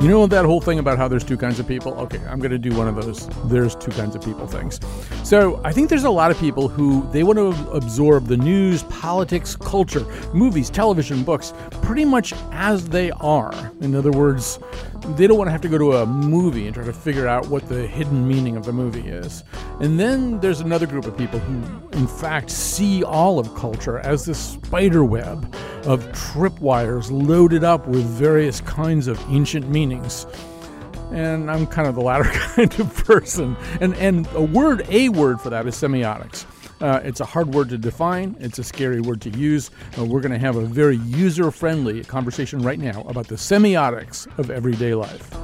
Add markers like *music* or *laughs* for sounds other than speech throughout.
You know that whole thing about how there's two kinds of people? Okay, I'm going to do one of those there's two kinds of people things. So, I think there's a lot of people who they want to absorb the news, politics, culture, movies, television, books pretty much as they are. In other words, they don't want to have to go to a movie and try to figure out what the hidden meaning of the movie is. And then there's another group of people who, in fact, see all of culture as this spider web of tripwires loaded up with various kinds of ancient meanings. And I'm kind of the latter *laughs* kind of person. And, and a word, a word for that is semiotics. Uh, it's a hard word to define. It's a scary word to use. Uh, we're going to have a very user friendly conversation right now about the semiotics of everyday life.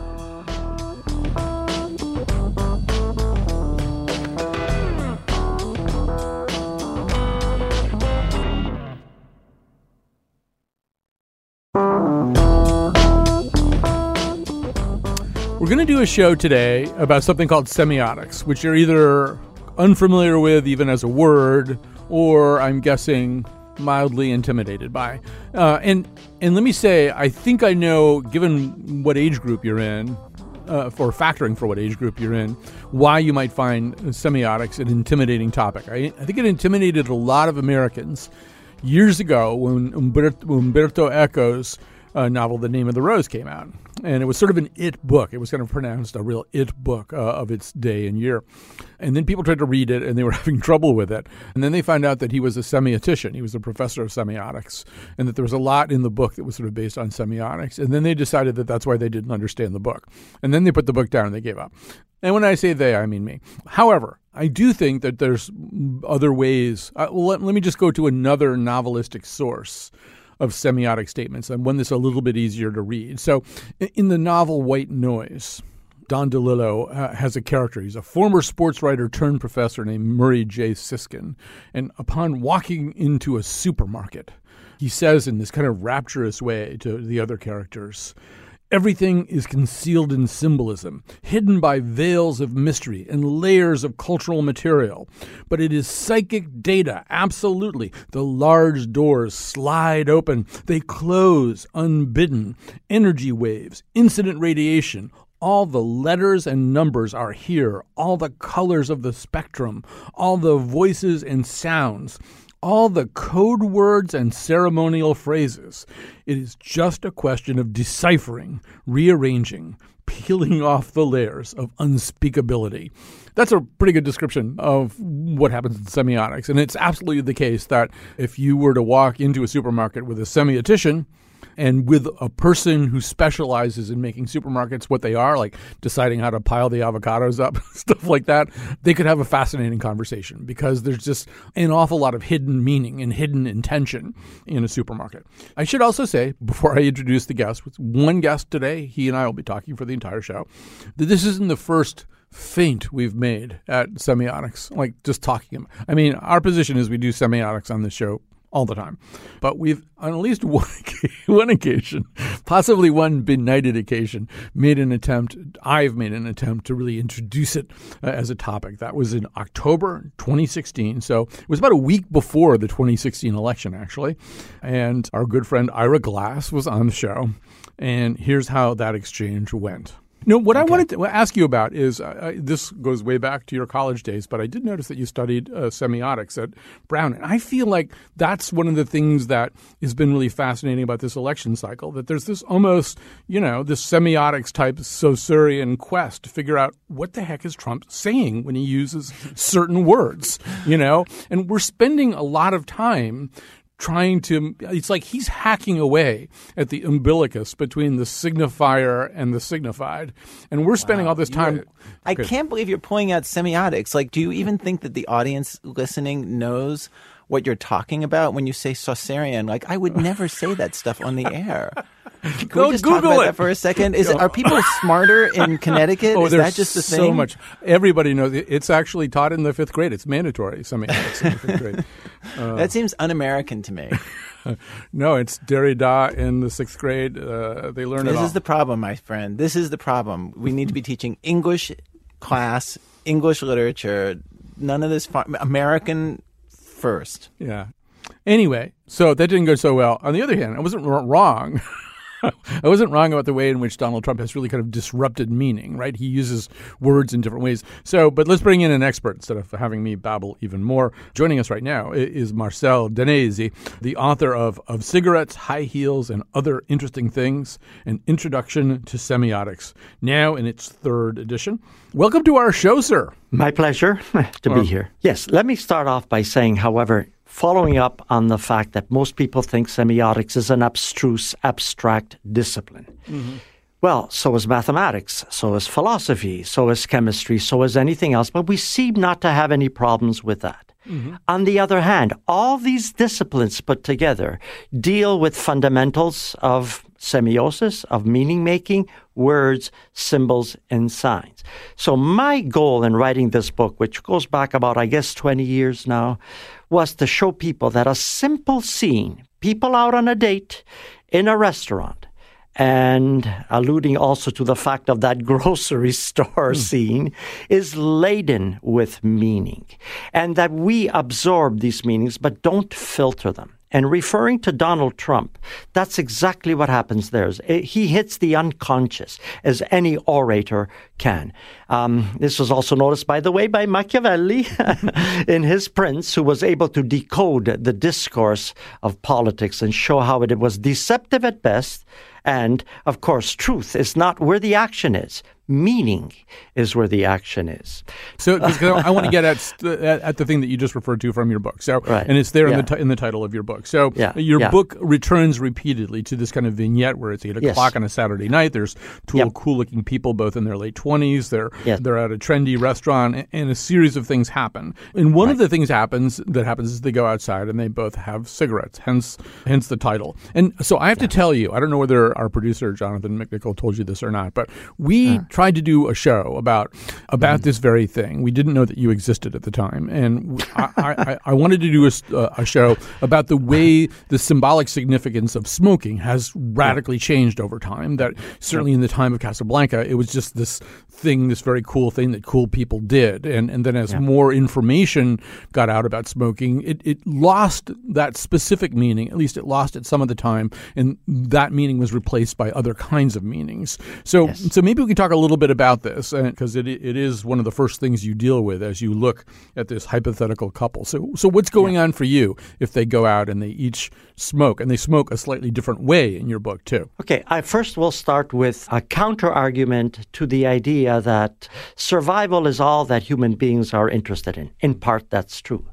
We're going to do a show today about something called semiotics, which you're either unfamiliar with, even as a word, or I'm guessing mildly intimidated by. Uh, and and let me say, I think I know, given what age group you're in, uh, for factoring for what age group you're in, why you might find semiotics an intimidating topic. I, I think it intimidated a lot of Americans years ago when Umberto, Umberto uh, novel, The Name of the Rose, came out. And it was sort of an it book. It was kind of pronounced a real it book uh, of its day and year. And then people tried to read it and they were *laughs* having trouble with it. And then they found out that he was a semiotician. He was a professor of semiotics. And that there was a lot in the book that was sort of based on semiotics. And then they decided that that's why they didn't understand the book. And then they put the book down and they gave up. And when I say they, I mean me. However, I do think that there's other ways. Uh, let, let me just go to another novelistic source of semiotic statements and one that's a little bit easier to read. So, in the novel White Noise, Don DeLillo uh, has a character. He's a former sports writer turned professor named Murray J. Siskin. And upon walking into a supermarket, he says in this kind of rapturous way to the other characters, Everything is concealed in symbolism, hidden by veils of mystery and layers of cultural material. But it is psychic data, absolutely. The large doors slide open, they close unbidden. Energy waves, incident radiation, all the letters and numbers are here, all the colors of the spectrum, all the voices and sounds all the code words and ceremonial phrases. It is just a question of deciphering, rearranging, peeling off the layers of unspeakability. That's a pretty good description of what happens in semiotics. And it's absolutely the case that if you were to walk into a supermarket with a semiotician, and with a person who specializes in making supermarkets what they are, like deciding how to pile the avocados up, *laughs* stuff like that, they could have a fascinating conversation because there's just an awful lot of hidden meaning and hidden intention in a supermarket. I should also say, before I introduce the guest, with one guest today, he and I will be talking for the entire show, that this isn't the first feint we've made at semiotics, like just talking. I mean, our position is we do semiotics on this show all the time. But we've, on at least *laughs* one, one occasion, possibly one benighted occasion, made an attempt, I've made an attempt to really introduce it uh, as a topic. That was in October 2016. So it was about a week before the 2016 election, actually. And our good friend Ira Glass was on the show. And here's how that exchange went. No, what okay. I wanted to ask you about is uh, this goes way back to your college days, but I did notice that you studied uh, semiotics at Brown. And I feel like that's one of the things that has been really fascinating about this election cycle that there's this almost, you know, this semiotics type Saussurean quest to figure out what the heck is Trump saying when he uses certain words, you know? And we're spending a lot of time trying to it's like he's hacking away at the umbilicus between the signifier and the signified. And we're spending wow. all this time i can't believe you're pointing out semiotics. Like do you even think that the audience listening knows what you're talking about when you say Saussurean. Like, I would never say that stuff on the air. *laughs* Can Go we just Google talk about it. that for a second? Is are people smarter in *laughs* Connecticut? Oh, Is there's that just the thing? so much. Everybody knows it. it's actually taught in the fifth grade. It's mandatory. Semiotics in the fifth grade. *laughs* That seems un-American to me. No, it's Derrida in the sixth grade. Uh, they learn it This all. is the problem, my friend. This is the problem. We need to be teaching English class, English literature. None of this far- American first. Yeah. Anyway, so that didn't go so well. On the other hand, I wasn't wrong. *laughs* *laughs* I wasn't wrong about the way in which Donald Trump has really kind of disrupted meaning, right? He uses words in different ways. So, but let's bring in an expert instead of having me babble even more. Joining us right now is Marcel Danesi, the author of Of Cigarettes, High Heels, and Other Interesting Things, An Introduction to Semiotics, now in its third edition. Welcome to our show, sir. My pleasure *laughs* to be here. Yes, let me start off by saying, however, following up on the fact that most people think semiotics is an abstruse, abstract discipline. Mm-hmm. Well, so is mathematics, so is philosophy, so is chemistry, so is anything else, but we seem not to have any problems with that. Mm-hmm. On the other hand, all these disciplines put together deal with fundamentals of semiosis, of meaning making, words, symbols, and signs. So, my goal in writing this book, which goes back about, I guess, 20 years now, was to show people that a simple scene, people out on a date in a restaurant, and alluding also to the fact of that *laughs* grocery store hmm. scene, is laden with meaning. And that we absorb these meanings but don't filter them. And referring to Donald Trump, that's exactly what happens there. He hits the unconscious as any orator can. Um, this was also noticed, by the way, by Machiavelli *laughs* in his Prince, who was able to decode the discourse of politics and show how it was deceptive at best. And of course, truth is not where the action is. Meaning is where the action is. So, I want to get at, at the thing that you just referred to from your book. So, Right. and it's there in the t- in the title of your book. So, Yeah. your Yeah. book returns repeatedly to this kind of vignette where it's eight Yes. o'clock on a Saturday night. There's two Yep. cool-looking people, both in their late twenties. They're Yes. they're at a trendy restaurant, and a series of things happen. And one of the things happens that happens is they go outside and they both have cigarettes. Hence, hence the title. And so I have to tell you, I don't know whether our producer Jonathan McNicol told you this or not, but we tried to do a show about about mm. this very thing. We didn't know that you existed at the time, and i i wanted to do a, a show about the way the symbolic significance of smoking has radically changed over time. That certainly in the time of Casablanca, it was just this thing, this very cool thing that cool people did, and and then as more information got out about smoking, it it lost that specific meaning. At least it lost it some of the time, and that meaning was replaced by other kinds of meanings. So so maybe we can talk a little bit about this uh, because it it is one of the first things you deal with as you look at this hypothetical couple. So so what's going on for you if they go out and they each smoke and they smoke a slightly different way in your book too? Okay, I first will start with a counter argument to the idea that survival is all that human beings are interested in. In part, that's true.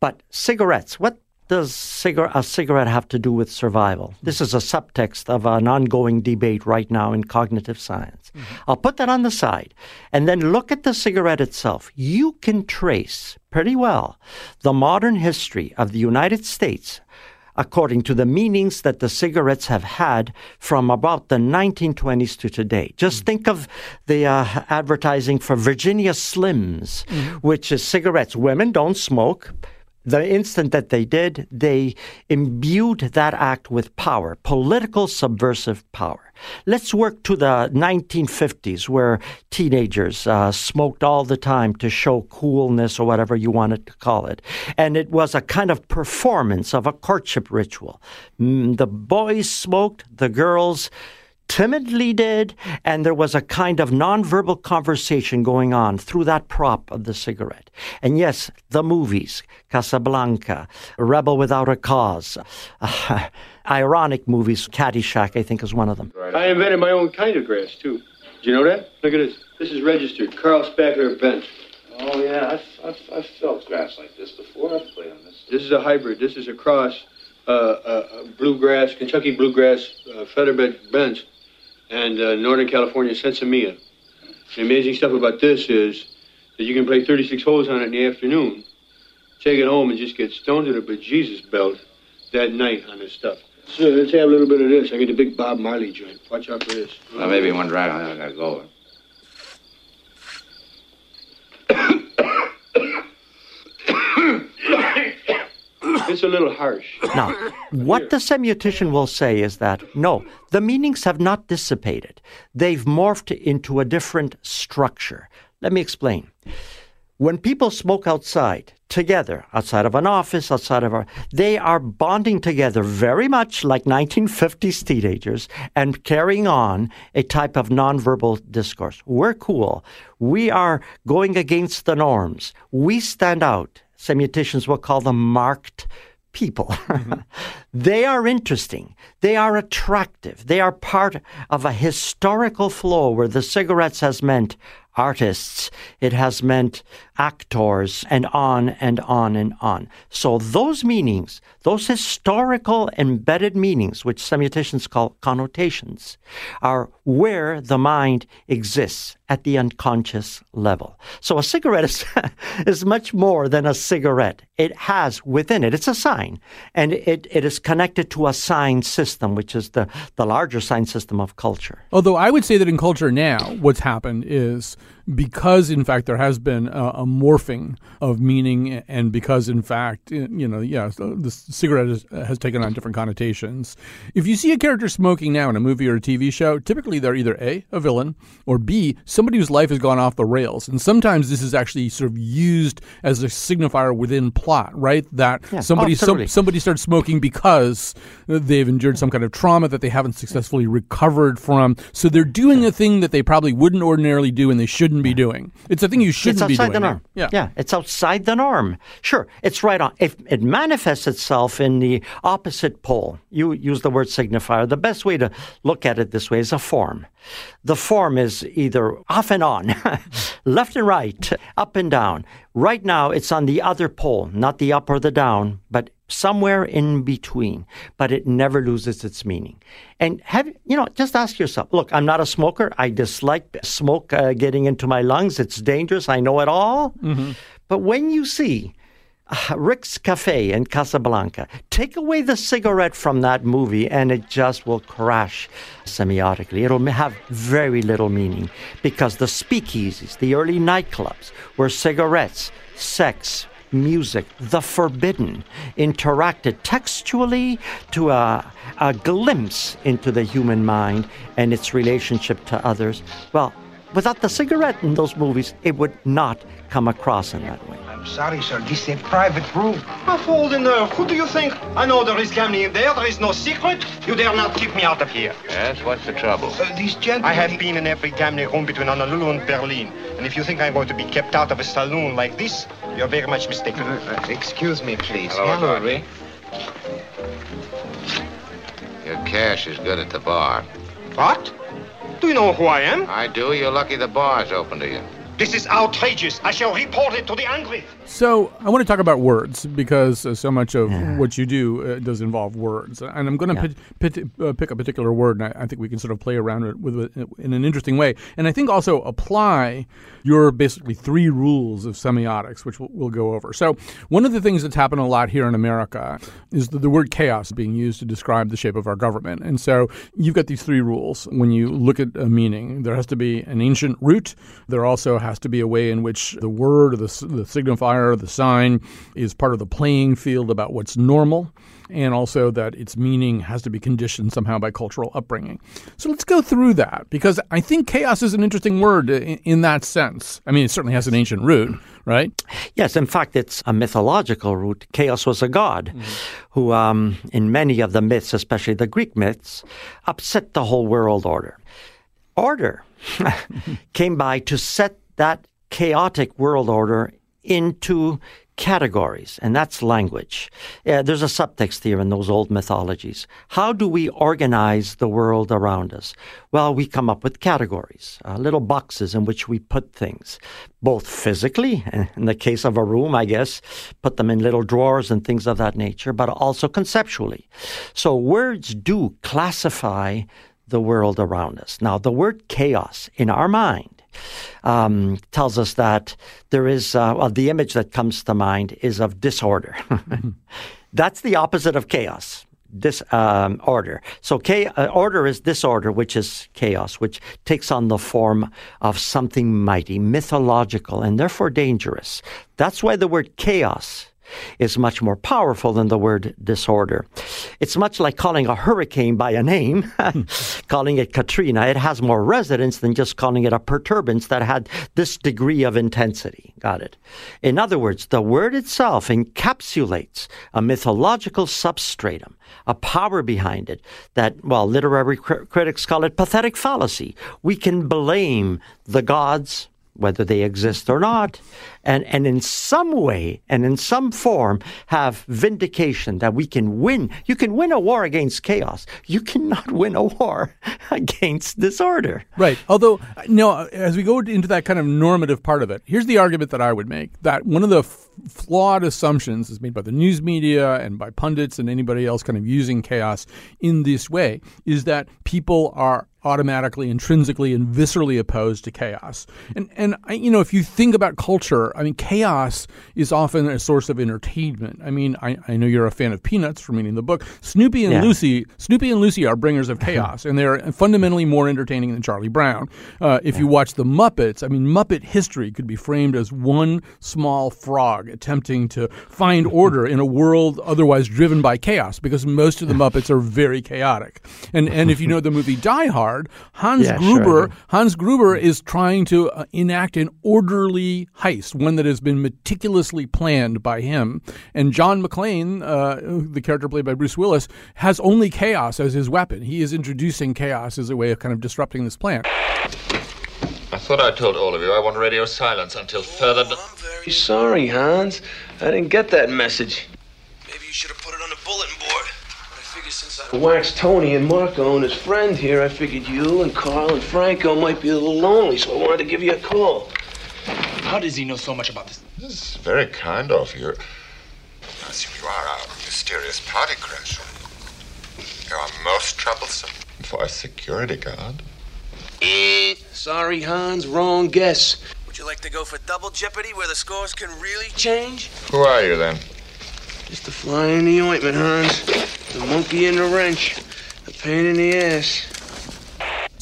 But cigarettes, what does cigar- a cigarette have to do with survival? Hmm. This is a subtext of an ongoing debate right now in cognitive science. Hmm. I'll put that on the side and then look at the cigarette itself. You can trace pretty well the modern history of the United States according to the meanings that the cigarettes have had from about the 1920s to today. Just think of the uh, advertising for Virginia Slims, which is cigarettes. Women don't smoke. The instant that they did, they imbued that act with power, political subversive power. Let's work to the 1950s, where teenagers uh, smoked all the time to show coolness or whatever you wanted to call it. And it was a kind of performance of a courtship ritual. Mm, the boys smoked, the girls timidly did, and there was a kind of nonverbal conversation going on through that prop of the cigarette. And yes, the movies, Casablanca, Rebel Without a Cause, uh, *laughs* ironic movies, Caddyshack, I think, is one of them. I invented my own kind of grass, too. Do you know that? Look at this. This is registered. Carl Spackler bench. Oh, yeah, I've, I've, I've felt grass like this before. I've played on this. This is a hybrid. This is a cross, uh, uh, bluegrass, Kentucky bluegrass, uh, featherbed bent, and uh, Northern California sinsemilla. The amazing stuff about this is that you can play 36 holes on it in the afternoon, take it home and just get stoned to the bejesus belt that night on this stuff. So let's have a little bit of this. I get the big Bob Marley joint. Watch out for this. Well, maybe one that, I gotta go. It's a little harsh. Now, *laughs* what the semiotician will say is that no, the meanings have not dissipated. They've morphed into a different structure. Let me explain. When people smoke outside together, outside of an office, outside of a, they are bonding together very much like 1950s teenagers and carrying on a type of nonverbal discourse. We're cool. We are going against the norms. We stand out. Semioticians will call them marked people. Mm-hmm. *laughs* they are interesting. They are attractive. They are part of a historical flow where the cigarettes has meant artists, it has meant actors, and on and on and on. So those meanings, those historical embedded meanings, which semioticians call connotations, are where the mind exists at the unconscious level. So a cigarette is, *laughs* is much more than a cigarette. It has within it, it's a sign, and it, it is connected to a sign system, which is the, the larger sign system of culture. Although I would say that in culture now, what's happened is because, in fact, there has been a, a morphing of meaning, and because, in fact, you know, yeah, the cigarette is, has taken on different connotations. If you see a character smoking now in a movie or a TV show, typically they're either A, a villain, or B, somebody whose life has gone off the rails. And sometimes this is actually sort of used as a signifier within plot, right? That Yeah. somebody Oh, some, somebody starts smoking because they've endured some kind of trauma that they haven't successfully recovered from. So they're doing a thing that they probably wouldn't ordinarily do and they shouldn't be doing. It's a thing you shouldn't it's be outside doing. the norm. Yeah. yeah, it's outside the norm. Sure, it's right on. If it manifests itself in the opposite pole, you use the word signifier. The best way to look at it this way is a form. The form is either off and on, *laughs* left and right, up and down. Right now, it's on the other pole, not the up or the down, but somewhere in between. But it never loses its meaning. And have you know? Just ask yourself. Look, I'm not a smoker. I dislike smoke uh, getting into my lungs. It's dangerous. I know it all. But when you see uh, Rick's Cafe in Casablanca. Take away the cigarette from that movie and it just will crash semiotically. It'll have very little meaning because the speakeasies, the early nightclubs, where cigarettes, sex, music, the forbidden, interacted textually to a, a glimpse into the human mind and its relationship to others. Well, without the cigarette in those movies, it would not come across in that way. I'm sorry, sir. This is a private room. My fault in there. Who do you think? I know there is gambling in there. There is no secret. You dare not keep me out of here. Yes, what's the trouble? Uh, these gentlemen. I have been in every gambling room between Honolulu and Berlin. And if you think I'm going to be kept out of a saloon like this, you're very much mistaken. Uh, uh, excuse me, please. Hello, Harvey. Your cash is good at the bar. What? Do you know who I am? I do. You're lucky the bar's open to you. This is outrageous. I shall report it to the Angriff. So I want to talk about words because uh, so much of what you do uh, does involve words, and I'm going to pit, pit, uh, pick a particular word, and I, I think we can sort of play around it with it in an interesting way, and I think also apply your basically three rules of semiotics, which we'll, we'll go over. So one of the things that's happened a lot here in America is the, the word chaos being used to describe the shape of our government, and so you've got these three rules when you look at a meaning. There has to be an ancient root. There also has to be a way in which the word or the, the signifier, the sign, is part of the playing field about what's normal, and also that its meaning has to be conditioned somehow by cultural upbringing. So let's go through that because I think chaos is an interesting word in, in that sense. I mean, it certainly has an ancient root, right? Yes, in fact, it's a mythological root. Chaos was a god who, um, in many of the myths, especially the Greek myths, upset the whole world order. Order *laughs* came by to set that chaotic world order into categories, and that's language. There's a subtext here in those old mythologies. How do we organize the world around us? Well, we come up with categories, uh, little boxes in which we put things, both physically, *laughs* in the case of a room, I guess, put them in little drawers and things of that nature, but also conceptually. So words do classify the world around us. Now, the word chaos in our mind um, tells us that there is, uh, well, the image that comes to mind is of disorder. *laughs* That's the opposite of chaos disorder. Um, so uh, order is disorder, which is chaos, which takes on the form of something mighty, mythological, and therefore dangerous. That's why the word chaos is much more powerful than the word disorder. It's much like calling a hurricane by a name, *laughs* calling it Katrina. It has more resonance than just calling it a perturbance that had this degree of intensity. Got it? In other words, the word itself encapsulates a mythological substratum, a power behind it that, well, literary cr- critics call it pathetic fallacy. We can blame the gods, whether they exist or not, and, and in some way and in some form have vindication that we can win. You can win a war against chaos. You cannot *laughs* win a war against disorder. Right. Although, no, as we go into that kind of normative part of it, here's the argument that I would make that one of the f- flawed assumptions is made by the news media and by pundits and anybody else kind of using chaos in this way is that people are automatically, intrinsically, and viscerally opposed to chaos. And and you know, if you think about culture, I mean, chaos is often a source of entertainment. I mean, I, I know you're a fan of Peanuts from reading the book. Snoopy and yeah. Lucy, Snoopy and Lucy are bringers of *laughs* chaos, and they're fundamentally more entertaining than Charlie Brown. Uh, if yeah. you watch the Muppets, I mean, Muppet history could be framed as one small frog attempting to find *laughs* order in a world otherwise driven by chaos, because most of the Muppets are very chaotic. And and if you know the movie Die Hard, Hans yeah, Gruber, sure. Hans Gruber is trying to uh, enact an orderly heist one that has been meticulously planned by him. And John McClane, uh, the character played by Bruce Willis, has only chaos as his weapon. He is introducing chaos as a way of kind of disrupting this plan. I thought I told all of you I want radio silence until further. Oh, I'm very sorry, Hans. I didn't get that message. Maybe you should have put it on the bulletin board. I figured since I waxed Tony and Marco and his friend here, I figured you and Karl and Franco might be a little lonely, so I wanted to give you a call. How does he know so much about this? This is very kind of you. I assume you are our mysterious party crasher. You are most troublesome for a security guard. Eh, sorry, Hans, wrong guess. Would you like to go for double jeopardy where the scores can really change? Who are you then? Just the fly in the ointment, Hans. The monkey in the wrench. The pain in the ass.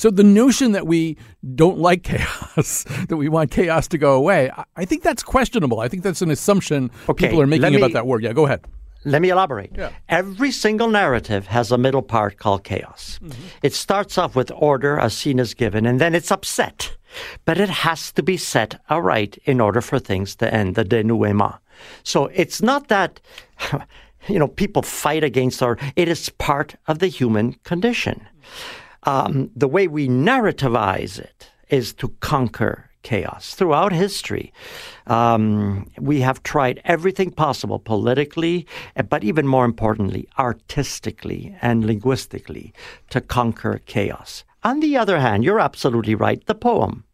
So the notion that we don't like chaos, *laughs* that we want chaos to go away, I think that's questionable. I think that's an assumption okay, people are making me, about that word. Yeah, go ahead. Let me elaborate. Yeah. Every single narrative has a middle part called chaos. Mm-hmm. It starts off with order, a scene is given, and then it's upset. But it has to be set aright in order for things to end, the denouement. So it's not that, *laughs* you know, people fight against or it is part of the human condition um, the way we narrativize it is to conquer chaos. Throughout history, um, we have tried everything possible politically, but even more importantly, artistically and linguistically to conquer chaos. On the other hand, you're absolutely right, the poem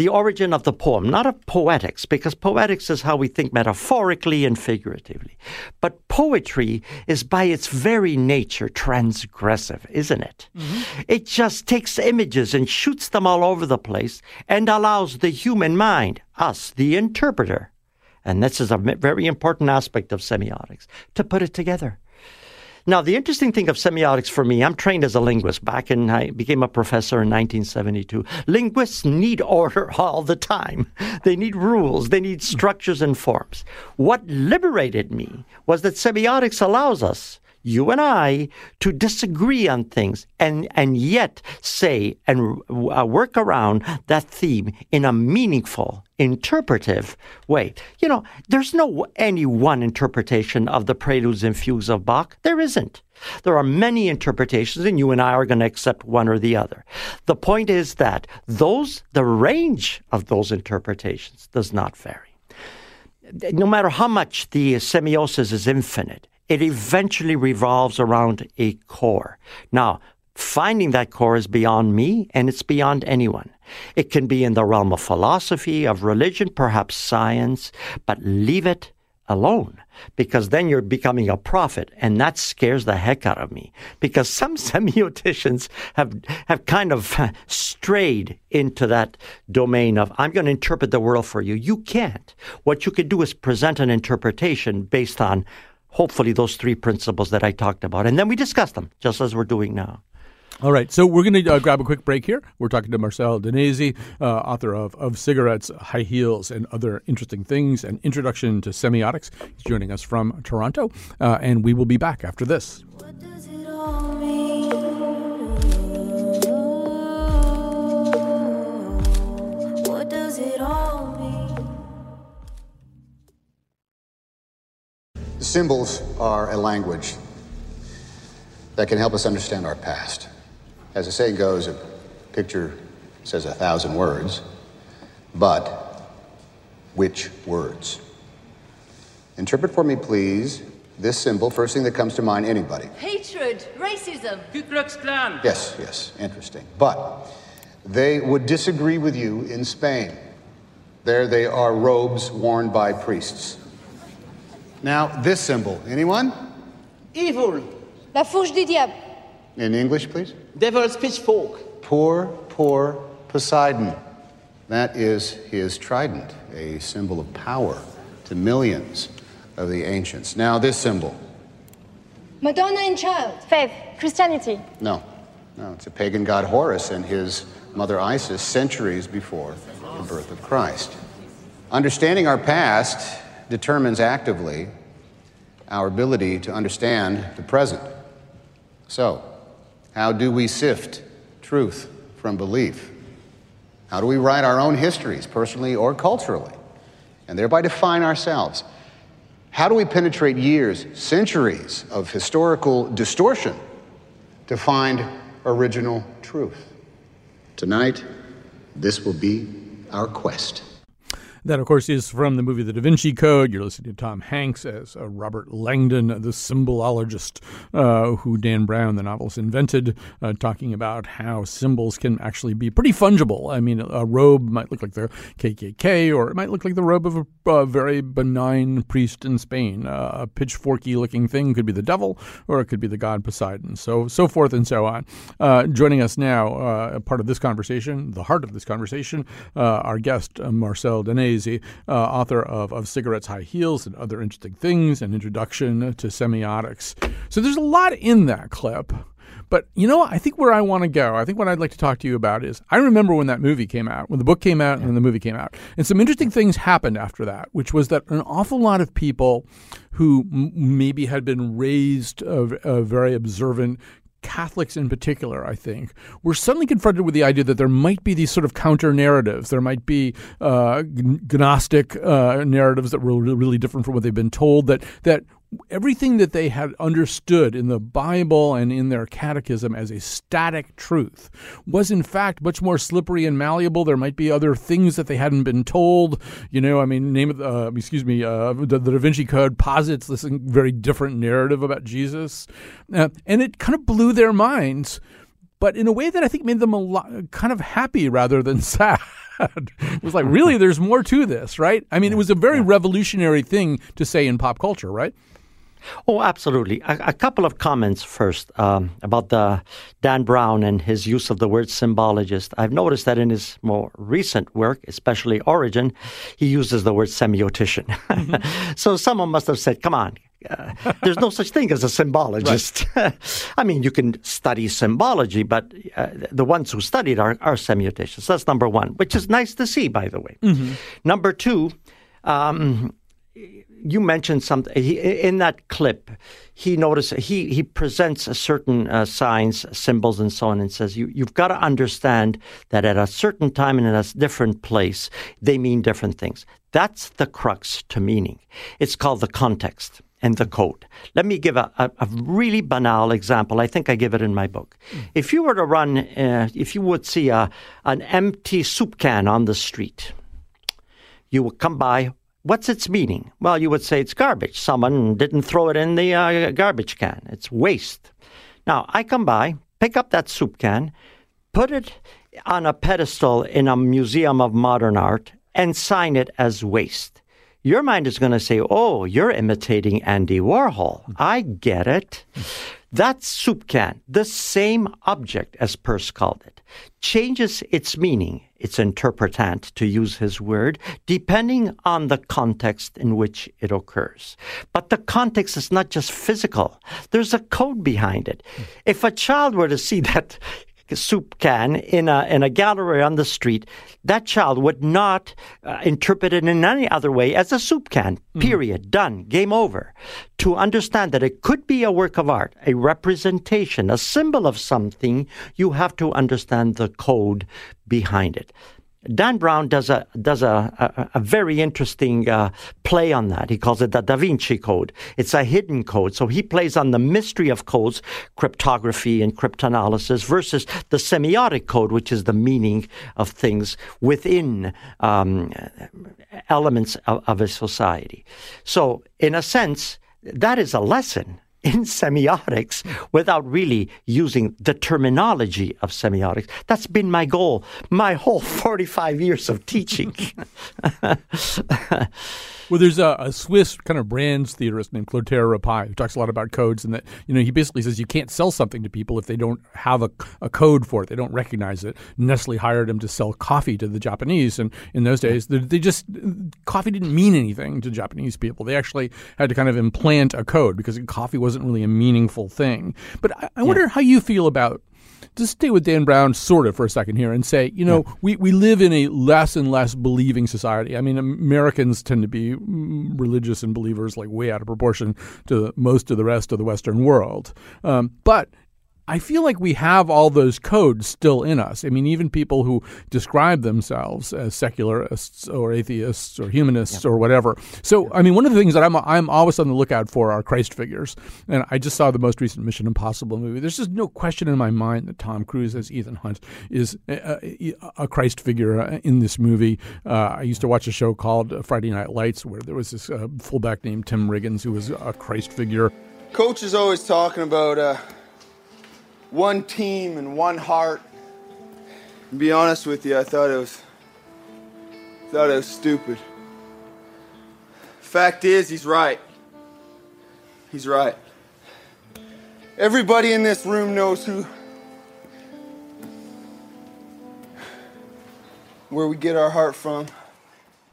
the origin of the poem, not of poetics, because poetics is how we think metaphorically and figuratively. But poetry is by its very nature transgressive, isn't it? Mm-hmm. It just takes images and shoots them all over the place and allows the human mind, us, the interpreter, and this is a very important aspect of semiotics, to put it together. Now, the interesting thing of semiotics for me, I'm trained as a linguist back and I became a professor in 1972. Linguists need order *laughs* all the time. They need rules, they need structures and forms. What liberated me was that semiotics allows us you and I, to disagree on things and, and yet say and uh, work around that theme in a meaningful, interpretive way. You know, there's no any one interpretation of the preludes and fugues of Bach. There isn't. There are many interpretations, and you and I are going to accept one or the other. The point is that those, the range of those interpretations does not vary no matter how much the semiosis is infinite, it eventually revolves around a core. Now, finding that core is beyond me and it's beyond anyone. It can be in the realm of philosophy, of religion, perhaps science, but leave it alone because then you're becoming a prophet and that scares the heck out of me because *laughs* some semioticians have have kind of *laughs* strayed into that domain of I'm going to interpret the world for you you can't what you can do is present an interpretation based on hopefully those three principles that I talked about and then we discuss them just as we're doing now all right, so we're going to uh, grab a quick break here. We're talking to Marcel Danesi, uh, author of, of Cigarettes, High Heels, and Other Interesting Things, an introduction to semiotics. He's joining us from Toronto, uh, and we will be back after this. Symbols are a language that can help us understand our past. As the saying goes, a picture says a thousand words, but which words? Interpret for me, please, this symbol, first thing that comes to mind, anybody. Hatred, racism. Ku Klux Klan. Yes, yes, interesting. But they would disagree with you in Spain. There they are robes worn by priests. Now, this symbol, anyone? Evil. La fourche du diable. In English, please? Devil's pitchfork. Poor, poor Poseidon. That is his trident, a symbol of power to millions of the ancients. Now, this symbol. Madonna and child. Faith, Christianity. No, no, it's a pagan god Horus and his mother Isis centuries before the birth of Christ. Understanding our past determines actively our ability to understand the present. So, how do we sift truth from belief? How do we write our own histories, personally or culturally, and thereby define ourselves? How do we penetrate years, centuries of historical distortion to find original truth? Tonight, this will be our quest. That, of course, is from the movie The Da Vinci Code. You're listening to Tom Hanks as uh, Robert Langdon, the symbolologist uh, who Dan Brown, the novelist, invented, uh, talking about how symbols can actually be pretty fungible. I mean, a robe might look like the KKK, or it might look like the robe of a, very benign priest in Spain. Uh, a pitchforky looking thing could be the devil, or it could be the god Poseidon. So, so forth and so on. Uh, joining us now, uh, part of this conversation, the heart of this conversation, our guest, Marcel Danesi uh, author of, of Cigarettes, High Heels, and Other Interesting Things, an introduction to semiotics. So there's a lot in that clip. But you know, I think where I want to go, I think what I'd like to talk to you about is I remember when that movie came out, when the book came out and the movie came out. And some interesting things happened after that, which was that an awful lot of people who m- maybe had been raised uh, uh, very observant Catholics in particular, I think, were suddenly confronted with the idea that there might be these sort of counter narratives. There might be uh, Gnostic uh, narratives that were really different from what they've been told. That that everything that they had understood in the Bible and in their catechism as a static truth was in fact much more slippery and malleable. There might be other things that they hadn't been told. You know, I mean, name of uh, excuse me, uh, the, the, Da Vinci Code posits this very different narrative about Jesus, uh, and it kind of blew their minds. But in a way that I think made them a lot, kind of happy rather than *laughs* sad. it was like, really, there's more to this, right? I mean, it was a very revolutionary thing to say in pop culture, right? Oh, absolutely. A, a couple of comments first um, about the Dan Brown and his use of the word symbologist. I've noticed that in his more recent work, especially Origin, he uses the word semiotician. Mm-hmm. *laughs* so someone must have said, "Come on." Uh, there's no such thing as a symbologist. *laughs* *laughs* I mean, you can study symbology, but uh, the ones who studied are, are semioticians. That's number one, which is nice to see, by the way. Mm-hmm. Number two, um, you mentioned something he, in that clip. He noticed he he presents a certain uh, signs, symbols, and so on, and says you you've got to understand that at a certain time and in a different place they mean different things. That's the crux to meaning. It's called the context and the code. Let me give a, a, a, really banal example. I think I give it in my book. Mm. If you were to run, uh, if you would see a, an empty soup can on the street, you would come by What's its meaning? Well, you would say it's garbage. Someone didn't throw it in the uh, garbage can. It's waste. Now, I come by, pick up that soup can, put it on a pedestal in a museum of modern art, and sign it as waste. your mind is going to say, oh, you're imitating Andy Warhol. I get it. That soup can, the same object, as Peirce called it, changes its meaning, its interpretant, to use his word, depending on the context in which it occurs. But the context is not just physical, there's a code behind it. If a child were to see *laughs* that soup can in a, in a gallery on the street, that child would not uh, interpret it in any other way as a soup can. Period. Mm. Done. Game over. To understand that it could be a work of art, a representation, a symbol of something, you have to understand the code behind it. Dan Brown does a does a, a, a very interesting uh, play on that. He calls it the Da Vinci Code. It's a hidden code, so he plays on the mystery of codes, cryptography and cryptanalysis, versus the semiotic code, which is the meaning of things within um, elements of, of a society. So, in a sense, that is a lesson in semiotics without really using the terminology of semiotics. That's been my goal my whole *laughs* 45 years of teaching. *laughs* Well, there's a, a, Swiss kind of brands theorist named Clotaire Rapaille who talks a lot about codes, and that you know he basically says you can't sell something to people if they don't have a, a code for it, they don't recognize it. Nestle hired him to sell coffee to the Japanese, and in those days they, they just coffee didn't mean anything to Japanese people. They actually had to kind of implant a code because coffee wasn't really a meaningful thing. But I, I wonder yeah. how you feel about just stay with Dan Brown sort of for a second here and say, you know, yeah. we, we live in a less and less believing society. I mean, Americans tend to be mm, religious and believers like way out of proportion to most of the rest of the Western world. Um, but I feel like we have all those codes still in us. I mean, even people who describe themselves as secularists or atheists or humanists yeah. or whatever. So, I mean, one of the things that I'm I'm always on the lookout for are Christ figures. And I just saw the most recent Mission Impossible movie. There's just no question in my mind that Tom Cruise as Ethan Hunt is a, a Christ figure in this movie. Uh, I used to watch a show called Friday Night Lights where there was this uh, fullback named Tim Riggins who was a Christ figure. Coach is always talking about. Uh one team and one heart. And be honest with you, I thought it was thought it was stupid. Fact is, he's right. He's right. Everybody in this room knows who where we get our heart from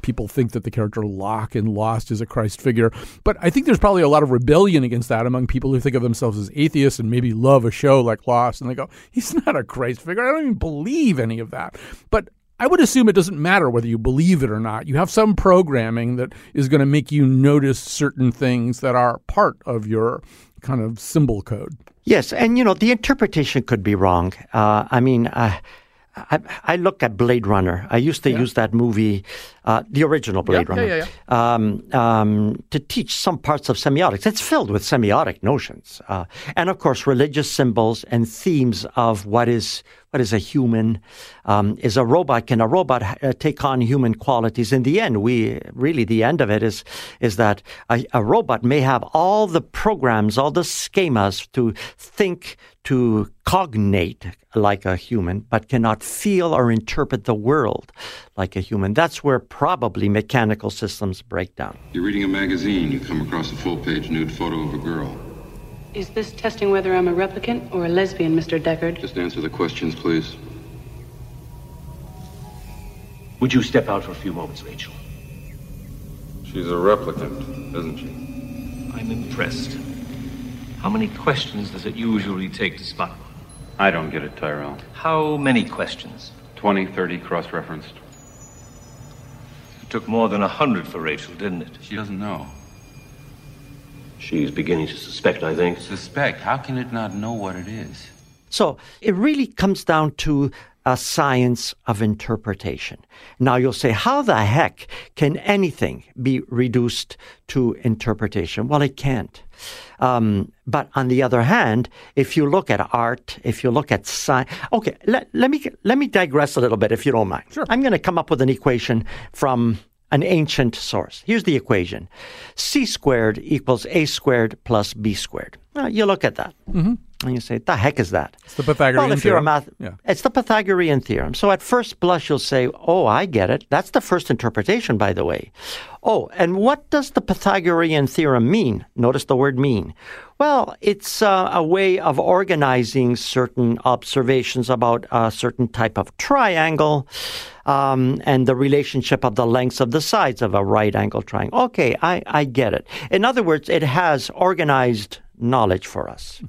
people think that the character Locke in Lost is a Christ figure. But I think there's probably a lot of rebellion against that among people who think of themselves as atheists and maybe love a show like Lost. And they go, he's not a Christ figure. I don't even believe any of that. But I would assume it doesn't matter whether you believe it or not. You have some programming that is going to make you notice certain things that are part of your kind of symbol code. Yes, and you know the interpretation could be wrong. Uh, I mean, uh, I, I, look at Blade Runner. I used to yeah. use that movie, uh, the original Blade yeah, Runner, yeah, um, um, to teach some parts of semiotics. It's filled with semiotic notions, uh, and of course, religious symbols and themes of what is what is a human, um, is a robot. Can a robot uh, take on human qualities? In the end, we really the end of it is is that a, a robot may have all the programs, all the schemas to think, to cognate like a human, but cannot feel or interpret the world like a human. That's where probably mechanical systems break down. You're reading a magazine, you come across a full page nude photo of a girl. Is this testing whether I'm a replicant or a lesbian, Mr. Deckard? Just answer the questions, please. Would you step out for a few moments, Rachel? She's a replicant, isn't she? I'm impressed. How many questions does it usually take to spot one? I don't get it, Tyrell. How many questions? 20, 30 cross referenced. It took more than a hundred for Rachel, didn't it? She doesn't know. She's beginning to suspect, I think. Suspect? How can it not know what it is? So it really comes down to a science of interpretation. Now you'll say, how the heck can anything be reduced to interpretation? Well, it can't. Um, but on the other hand, if you look at art, if you look at science, okay, let, let me let me digress a little bit, if you don't mind. Sure. I'm going to come up with an equation from an ancient source. Here's the equation: c squared equals a squared plus b squared. Now, you look at that. Mm-hmm. And you say, the heck is that? It's the Pythagorean well, if you're a theorem. math, Yeah. it's the Pythagorean theorem. So at first blush, you'll say, oh, I get it. That's the first interpretation, by the way. Oh, and what does the Pythagorean theorem mean? Notice the word mean. Well, it's uh, a way of organizing certain observations about a certain type of triangle um, and the relationship of the lengths of the sides of a right angle triangle. Okay, I, I get it. In other words, it has organized knowledge for us.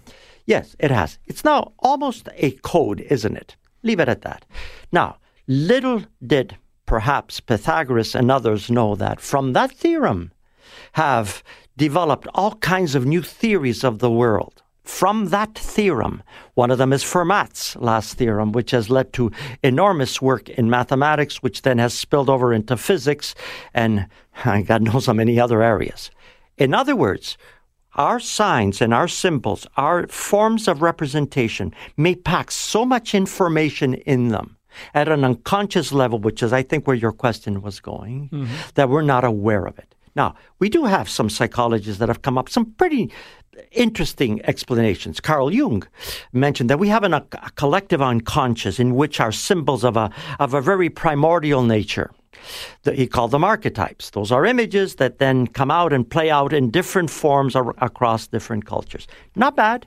Yes, it has. It's now almost a code, isn't it? Leave it at that. Now, little did perhaps Pythagoras and others know that from that theorem have developed all kinds of new theories of the world. From that theorem, one of them is Fermat's last theorem, which has led to enormous work in mathematics, which then has spilled over into physics and *laughs* God knows how many other areas. In other words, our signs and our symbols, our forms of representation may pack so much information in them at an unconscious level, which is, I think, where your question was going, Mm-hmm. that we're not aware of it. Now, we do have some psychologists that have come up some pretty interesting explanations. Carl Jung mentioned that we have an, a, collective unconscious in which are symbols of a, of a very primordial nature that he called them archetypes. Those are images that then come out and play out in different forms ar- across different cultures. Not bad.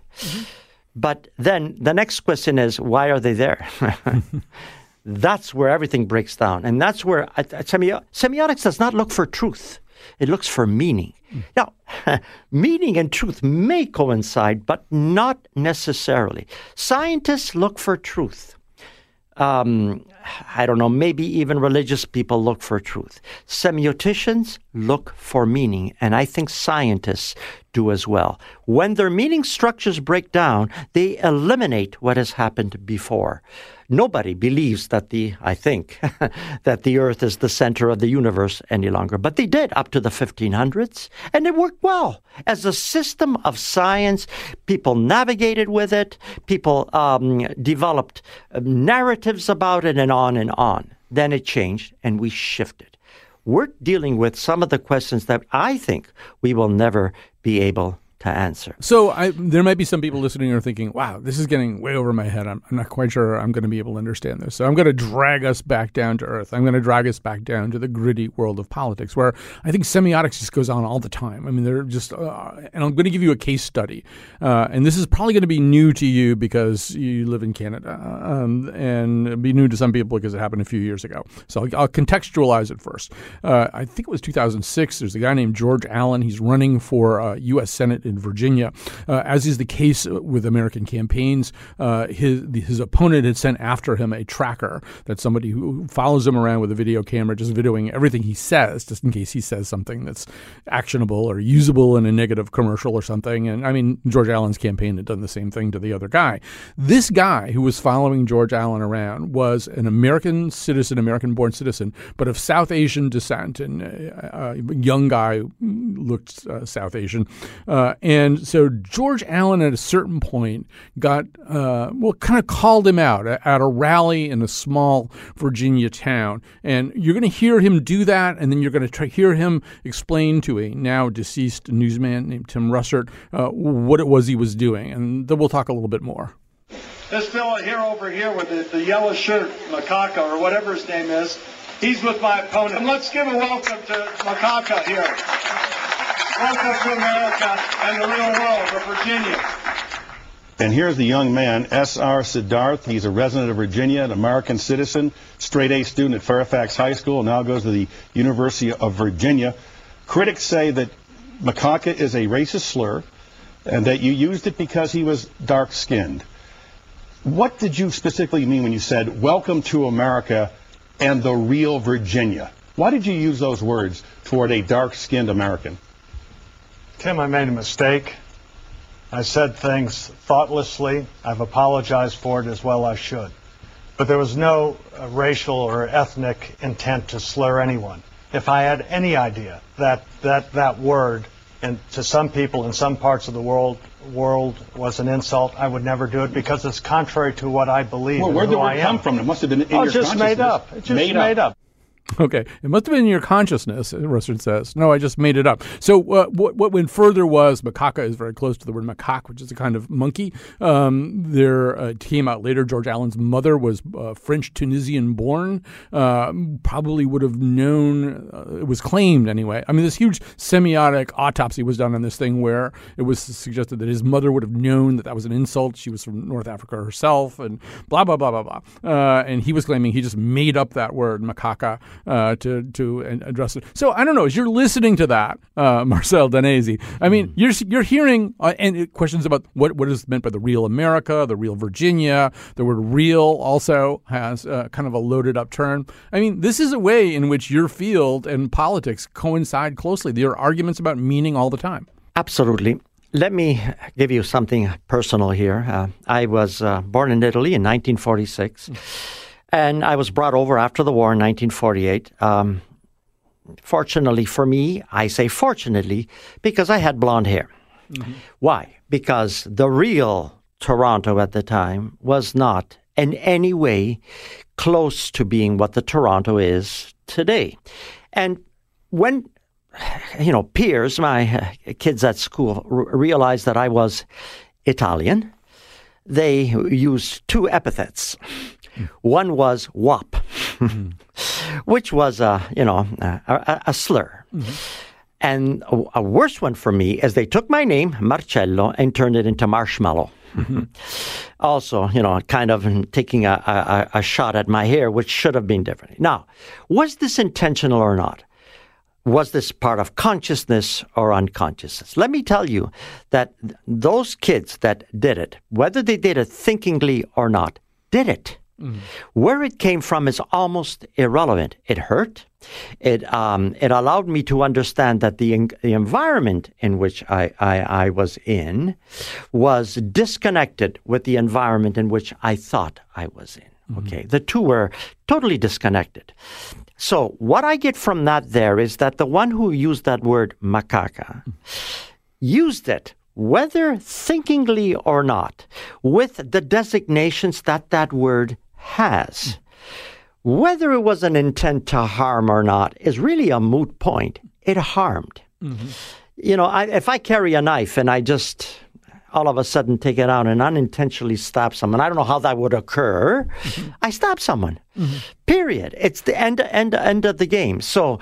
But then the next question is why are they there? *laughs* that's where everything breaks down. And that's where uh, semio- semiotics does not look for truth, it looks for meaning. Now, *laughs* meaning and truth may coincide, but not necessarily. Scientists look for truth um, I don't know, maybe even religious people look for truth. Semioticians look for meaning, and I think scientists do as well. When their meaning structures break down, they eliminate what has happened before. Nobody believes that the, I think, *laughs* that the earth is the center of the universe any longer, but they did up to the 1500s, and it worked well. As a system of science, people navigated with it, people um, developed uh, narratives about it, and on and on. Then it changed, and we shifted. We're dealing with some of the questions that I think we will never be able to answer. So I, there might be some people listening who are thinking, "Wow, this is getting way over my head. I'm, I'm not quite sure I'm going to be able to understand this." So I'm going to drag us back down to earth. I'm going to drag us back down to the gritty world of politics, where I think semiotics just goes on all the time. I mean, they're just, uh, and I'm going to give you a case study, uh, and this is probably going to be new to you because you live in Canada, um, and be new to some people because it happened a few years ago. So I'll, I'll contextualize it first. Uh, I think it was 2006. There's a guy named George Allen. He's running for uh, U.S. Senate in Virginia. Uh, as is the case with American campaigns, uh, his his opponent had sent after him a tracker that's somebody who follows him around with a video camera, just videoing everything he says, just in case he says something that's actionable or usable in a negative commercial or something. And I mean, George Allen's campaign had done the same thing to the other guy. This guy who was following George Allen around was an American citizen, American born citizen, but of South Asian descent, and uh, a young guy looked uh, South Asian. Uh, and so George Allen at a certain point got, uh, well, kind of called him out at, a rally in a small Virginia town. And you're going to hear him do that, and then you're going to hear him explain to a now deceased newsman named Tim Russert uh, what it was he was doing. And then we'll talk a little bit more. This fellow here over here with the, the yellow shirt, macaca, or whatever his name is, he's with my opponent. And let's give a welcome to macaca here. Welcome to America and the real world of Virginia. And here's the young man, S.R. Siddharth. He's a resident of Virginia, an American citizen, straight A student at Fairfax High School, now goes to the University of Virginia. Critics say that macaca is a racist slur and that you used it because he was dark skinned. What did you specifically mean when you said, Welcome to America and the real Virginia? Why did you use those words toward a dark skinned American? Tim, I made a mistake. I said things thoughtlessly. I've apologized for it as well I should. But there was no uh, racial or ethnic intent to slur anyone. If I had any idea that that, that word and to some people in some parts of the world world was an insult, I would never do it because it's contrary to what I believe Well, where who did the I am. come from? It must have been in oh, your just made up. It just Made made, up. up. *laughs* Okay, it must have been your consciousness. Russert says, "No, I just made it up." So uh, what what went further was macaca is very close to the word macaque, which is a kind of monkey. Um, there uh, came out later. George Allen's mother was uh, French Tunisian born. Uh, probably would have known. Uh, it was claimed anyway. I mean, this huge semiotic autopsy was done on this thing where it was suggested that his mother would have known that that was an insult. She was from North Africa herself, and blah blah blah blah blah. Uh, and he was claiming he just made up that word macaca uh, to to address it. So I don't know. As you're listening to that, uh, *laughs* Marcel Danesi, I mean, mm. you're you're hearing uh, and questions about what what is meant by the real America, the real Virginia. The word "real" also has uh, kind of a loaded up turn. I mean, this is a way in which your field and politics coincide closely. There are arguments about meaning all the time. Absolutely. Let me give you something personal here. Uh, I was uh, born in Italy in 1946. Mm. And I was brought over after the war in 1948. Um, fortunately for me, I say fortunately, because I had blonde hair. Mm-hmm. Why? Because the real Toronto at the time was not in any way close to being what the Toronto is today. And when you know peers, my kids at school, r- realized that I was Italian, they used two epithets. One was WOP, which was a you know a, a, slur. And a, a, worse one for me is they took my name Marcello and turned it into Marshmallow. Mm-hmm. also, you know, kind of taking a, a, a shot at my hair, which should have been different. Now, was this intentional or not? was this part of consciousness or unconsciousness? Let me tell you that those kids that did it, whether they did it thinkingly or not, did it. Mm. Where it came from is almost irrelevant. It hurt. It um, it allowed me to understand that the the environment in which I, I, I was in was disconnected with the environment in which I thought I was in. Mm-hmm. Okay, the two were totally disconnected. So what I get from that there is that the one who used that word macaca used it whether thinkingly or not, with the designations that that word has. Whether it was an intent to harm or not is really a moot point. It harmed. Mm-hmm. You know, I, if I carry a knife and I just all of a sudden take it out and unintentionally stab someone, I don't know how that would occur. Mm-hmm. I stab someone. Mm-hmm. Period. It's the end, end, end of the game. So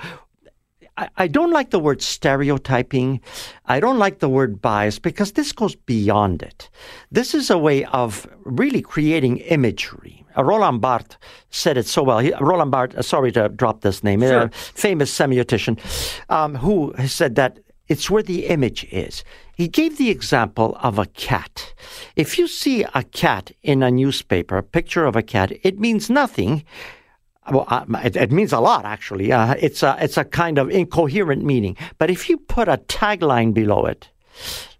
I, don't like the word stereotyping. I don't like the word bias because this goes beyond it. This is a way of really creating imagery. Uh, Roland Barthes said it so well. He, Roland Barthes, uh, sorry to drop this name, sure. a famous semiotician, um, who said that it's where the image is. He gave the example of a cat. If you see a cat in a newspaper, a picture of a cat, it means nothing well, uh, it, it, means a lot, actually. Uh, it's a it's a kind of incoherent meaning. But if you put a tagline below it,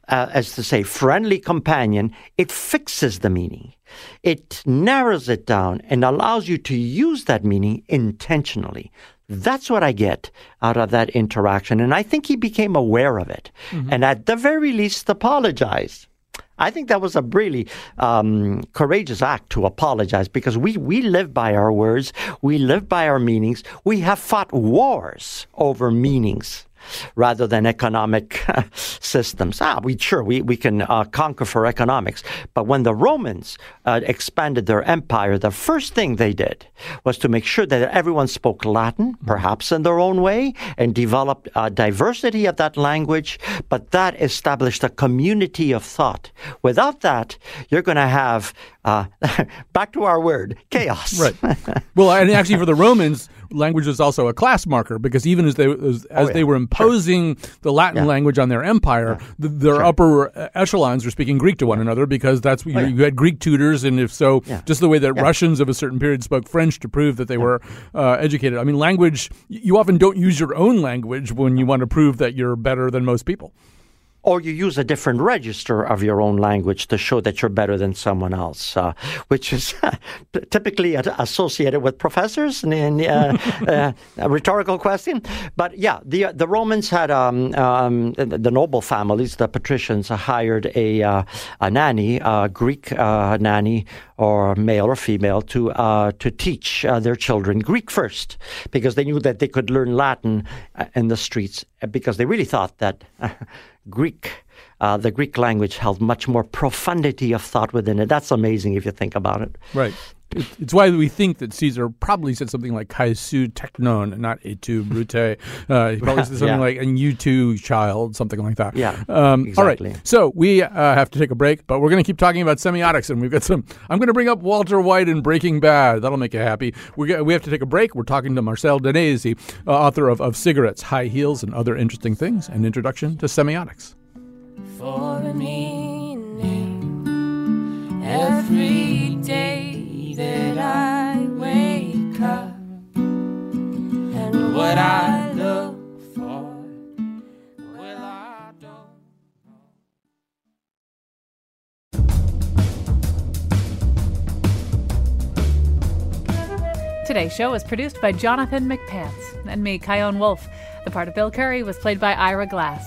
uh, as to say, friendly companion, it fixes the meaning. It narrows it down and allows you to use that meaning intentionally. That's what I get out of that interaction. And I think he became aware of it. Mm-hmm. And at the very least, apologized. I think that was a really um, courageous act to apologize because we, we live by our words, we live by our meanings. We have fought wars over meanings rather than economic *laughs* systems. Ah, we sure we we can uh, conquer for economics, but when the Romans uh, expanded their empire, the first thing they did was to make sure that everyone spoke Latin, perhaps in their own way, and developed a diversity of that language. But that established a community of thought. Without that, you're going to have uh, *laughs* back to our word chaos. Right. *laughs* Well, and actually, for the Romans language was also a class marker because even as they as, as oh, yeah. they were imposing sure. the Latin yeah. language on their empire, yeah. the, their sure. upper echelons were speaking Greek to one another because that's oh, you, you, had Greek tutors, and if so, just the way that Russians of a certain period spoke French to prove that they were uh, educated. I mean, language. You often don't use your own language when you want to prove that you're better than most people. Or you use a different register of your own language to show that you're better than someone else, uh, which is *laughs* typically associated with professors and uh, *laughs* uh, a rhetorical question. But yeah, the the Romans had um, um, the noble families, the patricians, hired a uh, a nanny, a Greek uh, nanny, or male or female, to uh, to teach their children Greek first, because they knew that they could learn Latin in the streets, because they really thought that. *laughs* Greek, uh, the Greek language held much more profundity of thought within it. That's amazing if you think about it. Right. It's why we think that Caesar probably said something like "Kai su teknon," not "etu brute." Uh, he probably *laughs* said something yeah. like "and you too, child," something like that. Yeah, um, exactly. All right, so we uh, have to take a break, but we're going to keep talking about semiotics, and we've got some. I'm going to bring up Walter White in Breaking Bad. That'll make you happy. We we have to take a break. We're talking to Marcel Danesi, uh, author of, of Cigarettes, High Heels, and Other Interesting Things, an introduction to semiotics. For a meaning every day that I wake up and what I look for. I don't Today's show was produced by Jonathan McPants and me, Chion Wolf. The part of Bill Curry was played by Ira Glass.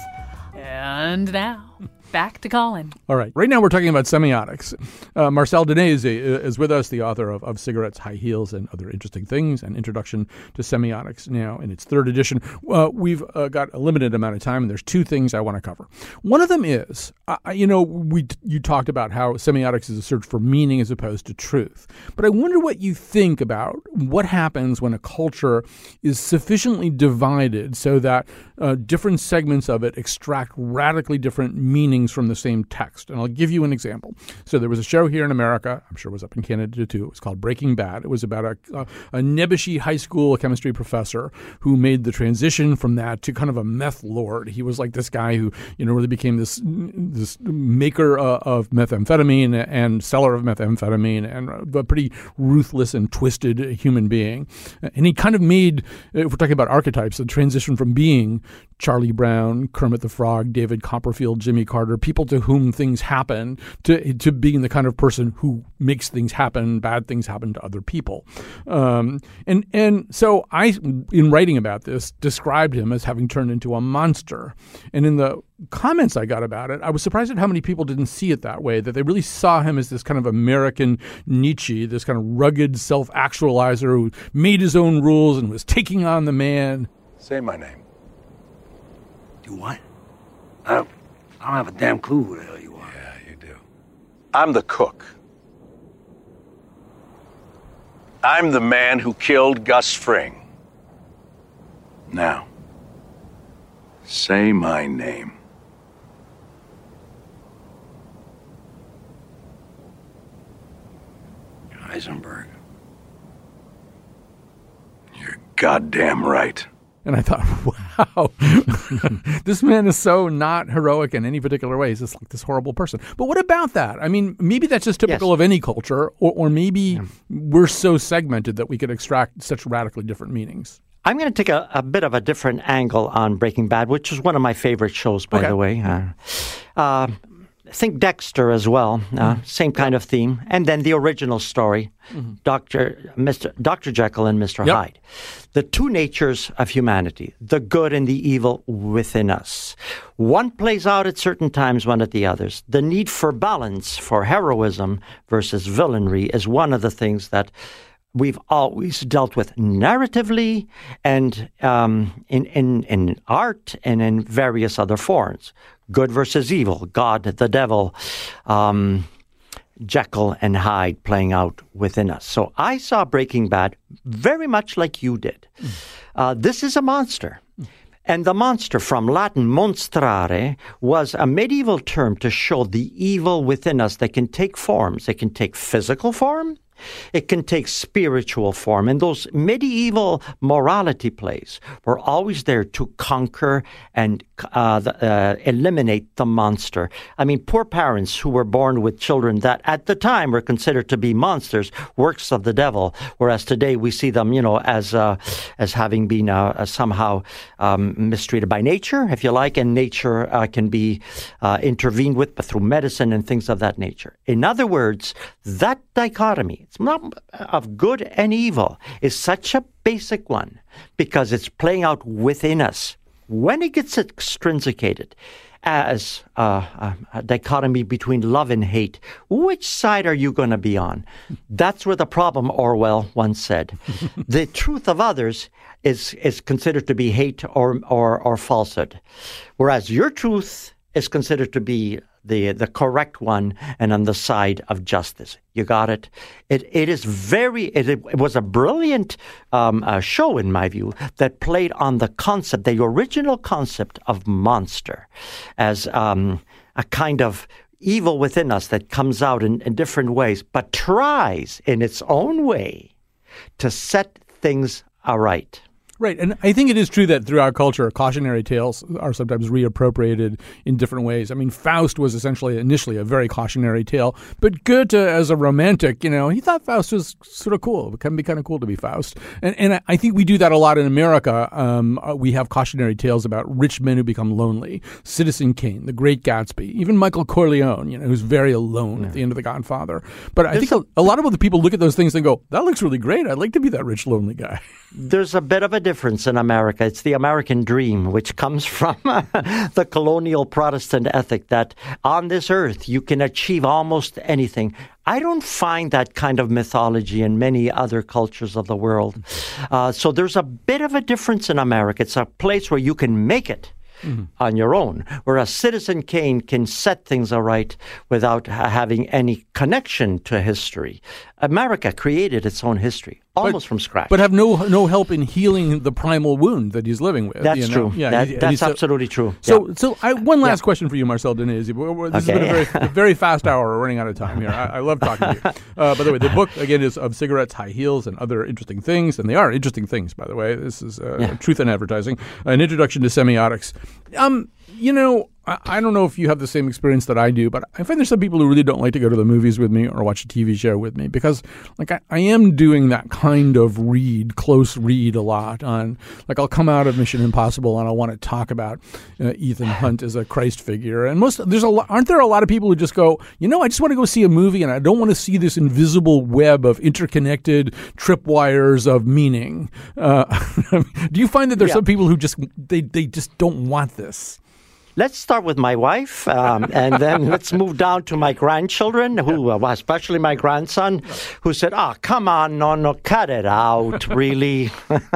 And now back to Colin. All right. Right now we're talking about semiotics. Uh, Marcel Danesi is with us, the author of, of Cigarettes, High Heels, and Other Interesting Things, an introduction to semiotics now in its third edition. Uh, we've uh, got a limited amount of time, and there's two things I want to cover. One of them is, you know, we you talked about how semiotics is a search for meaning as opposed to truth. But I wonder what you think about what happens when a culture is sufficiently divided so that uh, different segments of it extract radically different meanings from the same text. And I'll give you an example. So there was a show here in America, I'm sure it was up in Canada too. It was called Breaking Bad. It was about a, a, a high school chemistry professor who made the transition from that to kind of a meth lord. He was like this guy who, you know, really became this this maker uh, of methamphetamine and seller of methamphetamine and a pretty ruthless and twisted human being. And he kind of made, if we're talking about archetypes, the transition from being Charlie Brown, Kermit the Frog, David Copperfield, Jimmy Carter, people to whom things happen, to to being the kind of person who makes things happen, bad things happen to other people. Um, and and so I, in writing about this, described him as having turned into a monster. And in the comments I got about it, I was surprised at how many people didn't see it that way, that they really saw him as this kind of American Nietzsche, this kind of rugged self actualizer who made his own rules and was taking on the man. Say my name. Do what? I don't, I don't have a damn clue who the hell you are. Yeah, you do. I'm the cook. I'm the man who killed Gus Fring. Now, say my name. Heisenberg. You're goddamn right. And I thought, *laughs* wow, *laughs* this man is so not heroic in any particular way. He's just like this horrible person. But what about that? I mean, maybe that's just typical yes. of any culture, or, or maybe yeah. we're so segmented that we could extract such radically different meanings. I'm going to take a, a, bit of a different angle on Breaking Bad, which is one of my favorite shows, by okay. the way. Uh, uh, think Dexter as well, uh, mm-hmm. same kind of theme, and then the original story, mm-hmm. Doctor Mister Doctor Jekyll and Mister yep. Hyde, the two natures of humanity, the good and the evil within us. One plays out at certain times, one at the others. The need for balance, for heroism versus villainry, is one of the things that we've always dealt with narratively and um, in, in, in art and in various other forms good versus evil, God, the devil, um, Jekyll and Hyde playing out within us. So I saw Breaking Bad very much like you did. Mm. Uh, this is a monster. And the monster from Latin monstrare was a medieval term to show the evil within us that can take forms. It can take physical form, It can take spiritual form. And those medieval morality plays were always there to conquer and uh, the, uh, eliminate the monster. I mean, poor parents who were born with children that at the time were considered to be monsters, works of the devil, whereas today we see them, you know, as, uh, as having been uh, somehow um, mistreated by nature, if you like, and nature uh, can be uh, intervened with but through medicine and things of that nature. In other words, that dichotomy, it's not of good and evil, is such a basic one because it's playing out within us. When it gets extrinsicated as a, a dichotomy between love and hate, which side are you going to be on? That's where the problem, Orwell once said. *laughs* the truth of others is, is considered to be hate or, or, or falsehood, whereas your truth is considered to be the the correct one and on the side of justice. You got it. It it is very. It, it was a brilliant um, uh, show in my view that played on the concept, the original concept of monster, as um, a kind of evil within us that comes out in, in different ways, but tries in its own way to set things aright. Right. And I think it is true that through our culture, cautionary tales are sometimes reappropriated in different ways. I mean, Faust was essentially initially a very cautionary tale, but Goethe, as a romantic, you know, he thought Faust was sort of cool. It can be kind of cool to be Faust. And, and I think we do that a lot in America. Um, uh, we have cautionary tales about rich men who become lonely, Citizen Kane, The Great Gatsby, even Michael Corleone, you know, who's very alone yeah. at the end of The Godfather. But I think a, a lot of other people look at those things and go, that looks really great. I'd like to be that rich, lonely guy. There's a bit of a difference in America. It's the American dream, which comes *laughs* from the colonial Protestant ethic that on this earth you can achieve almost anything. I don't find that kind of mythology in many other cultures of the world. Uh, so there's a bit of a difference in America. It's a place where you can make it. Mm-hmm. on your own, whereas Citizen Kane can set things aright without ha- having any connection to history. America created its own history almost but, from scratch, but have no no help in healing the primal wound that he's living with. That's you know? true. Yeah, that, that's absolutely true. So, yeah. so I, one last yeah. question for you, Marcel Danesi. This okay. has been a very, very fast hour. We're running out of time here. I, I love talking to you. *laughs* Uh, by the way, the book again is of cigarettes, high heels, and other interesting things, and they are interesting things. By the way, this is uh, yeah. truth in advertising, an introduction to semiotics. Um, you know, I, I don't know if you have the same experience that I do, but I find there's some people who really don't like to go to the movies with me or watch a TV show with me because, like, I, I am doing that kind of read, close read a lot on, like, I'll come out of Mission Impossible and I want to talk about uh, Ethan *laughs* Hunt as a Christ figure. And most, there's a lot, aren't there a lot of people who just go, you know, I just want to go see a movie and I don't want to see this invisible web of interconnected tripwires of meaning. Uh, *laughs* do you find that there's yeah. some people who just, they, they just don't want this? Let's start with my wife, um, *laughs* and then let's move down to my grandchildren, who, uh, especially my grandson, who said, "Oh, come on, no, no, cut it out, *laughs* really." *laughs*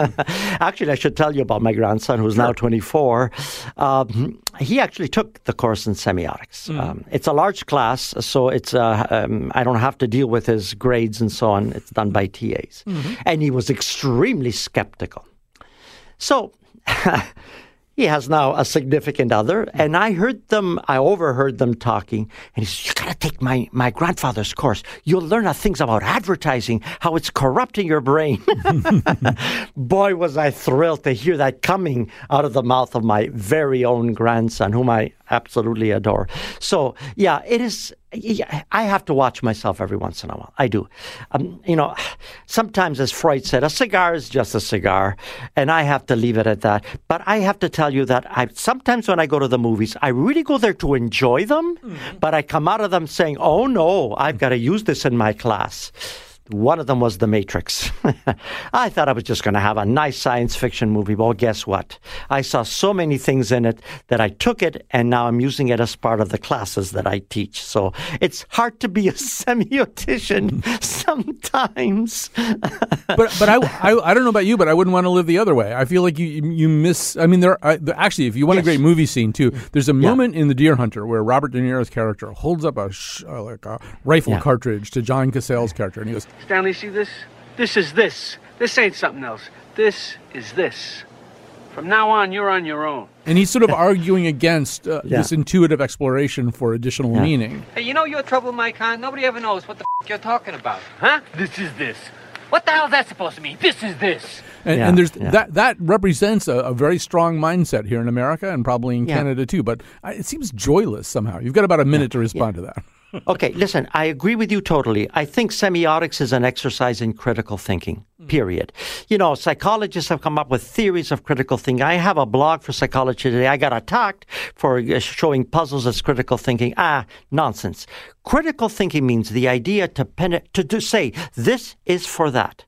actually, I should tell you about my grandson, who's now 24. Um, he actually took the course in semiotics. Mm. Um, it's a large class, so it's uh, um, I don't have to deal with his grades and so on. It's done by TAs, mm-hmm. and he was extremely skeptical. So. He has now a significant other, hmm. and I heard them, I overheard them talking, and he said, You gotta take my, my grandfather's course. You'll learn a things about advertising, how it's corrupting your brain. *laughs* Boy, was I thrilled to hear that coming out of the mouth of my very own grandson, whom I absolutely adore. So, yeah, it is. I have to watch myself every once in a while. I do. Um, you know, sometimes, as Freud said, a cigar is just a cigar, and I have to leave it at that. But I have to tell you that I sometimes when I go to the movies, I really go there to enjoy them, mm-hmm. but I come out of them saying, "Oh no, I've got to use this in my class." One of them was The Matrix. *laughs* I thought I was just going to have a nice science fiction movie. Well, guess what? I saw so many things in it that I took it and now I'm using it as part of the classes that I teach. So it's hard to be a *laughs* semiotician *laughs* sometimes. but but I, I, I, don't know about you, but I wouldn't want to live the other way. I feel like you you miss. I mean, there are, actually, if you want yes. a great movie scene too, mm. there's a moment yeah. in The Deer Hunter where Robert De Niro's character holds up a sh- like a rifle yeah. cartridge to John Cazale's character, and he goes. Stanley, see this? This is this. This ain't something else. This is this. From now on, you're on your own. And he's sort of arguing against uh, Yeah. this intuitive exploration for additional Yeah. meaning. Hey, you know you're trouble, my kind. Nobody ever knows what the f- you're talking about, huh? This is this. What the hell is that supposed to mean? This is this. And, Yeah, and there's yeah. that that represents a, a very strong mindset here in America and probably in Yeah. Canada too. But uh, it seems joyless somehow. You've got about a minute to respond to that. Okay, listen, I agree with you totally. I think semiotics is an exercise in critical thinking, period. You know, psychologists have come up with theories of critical thinking. I have a blog for psychology today. I got attacked for uh, showing puzzles as critical thinking. Ah, nonsense. Critical thinking means the idea to, pen- to, to say, this is for that.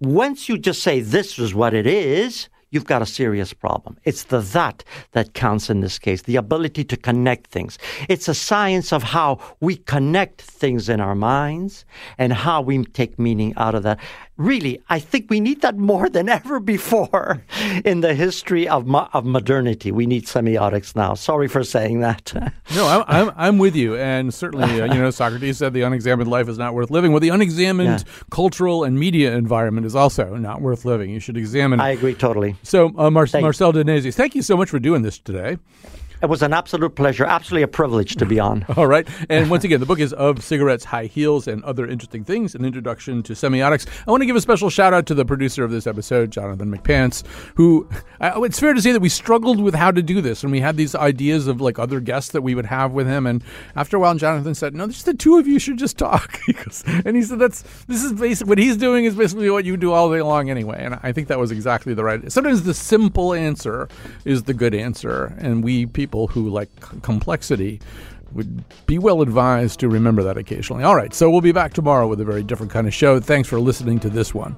Once you just say, this is what it is, you've got a serious problem. It's the that that counts in this case, the ability to connect things. It's a science of how we connect things in our minds and how we take meaning out of that. Really, I think we need that more than ever before in the history of, mo- of modernity. We need semiotics now. Sorry for saying that. *laughs* No, I'm, I'm, I'm with you. And certainly, uh, you know, Socrates said the unexamined life is not worth living. Well, the unexamined cultural and media environment is also not worth living. You should examine. I agree totally. So, uh, Mar- Marcel Danesi, thank you so much for doing this today. It was an absolute pleasure, absolutely a privilege to be *laughs* on. All right. And once again, the book is Of Cigarettes, High Heels, and Other Interesting Things An Introduction to Semiotics. I want to give a special shout out to the producer of this episode, Jonathan McPants, who I, oh, it's fair to say that we struggled with how to do this. And we had these ideas of like other guests that we would have with him. And after a while, Jonathan said, No, just the two of you should just talk. *laughs* And he said, That's this is basically what he's doing is basically what you do all day long anyway. And I think that was exactly the right. Sometimes the simple answer is the good answer. And we people who like c- complexity would be well advised to remember that occasionally. All right, so we'll be back tomorrow with a very different kind of show. Thanks for listening to this one.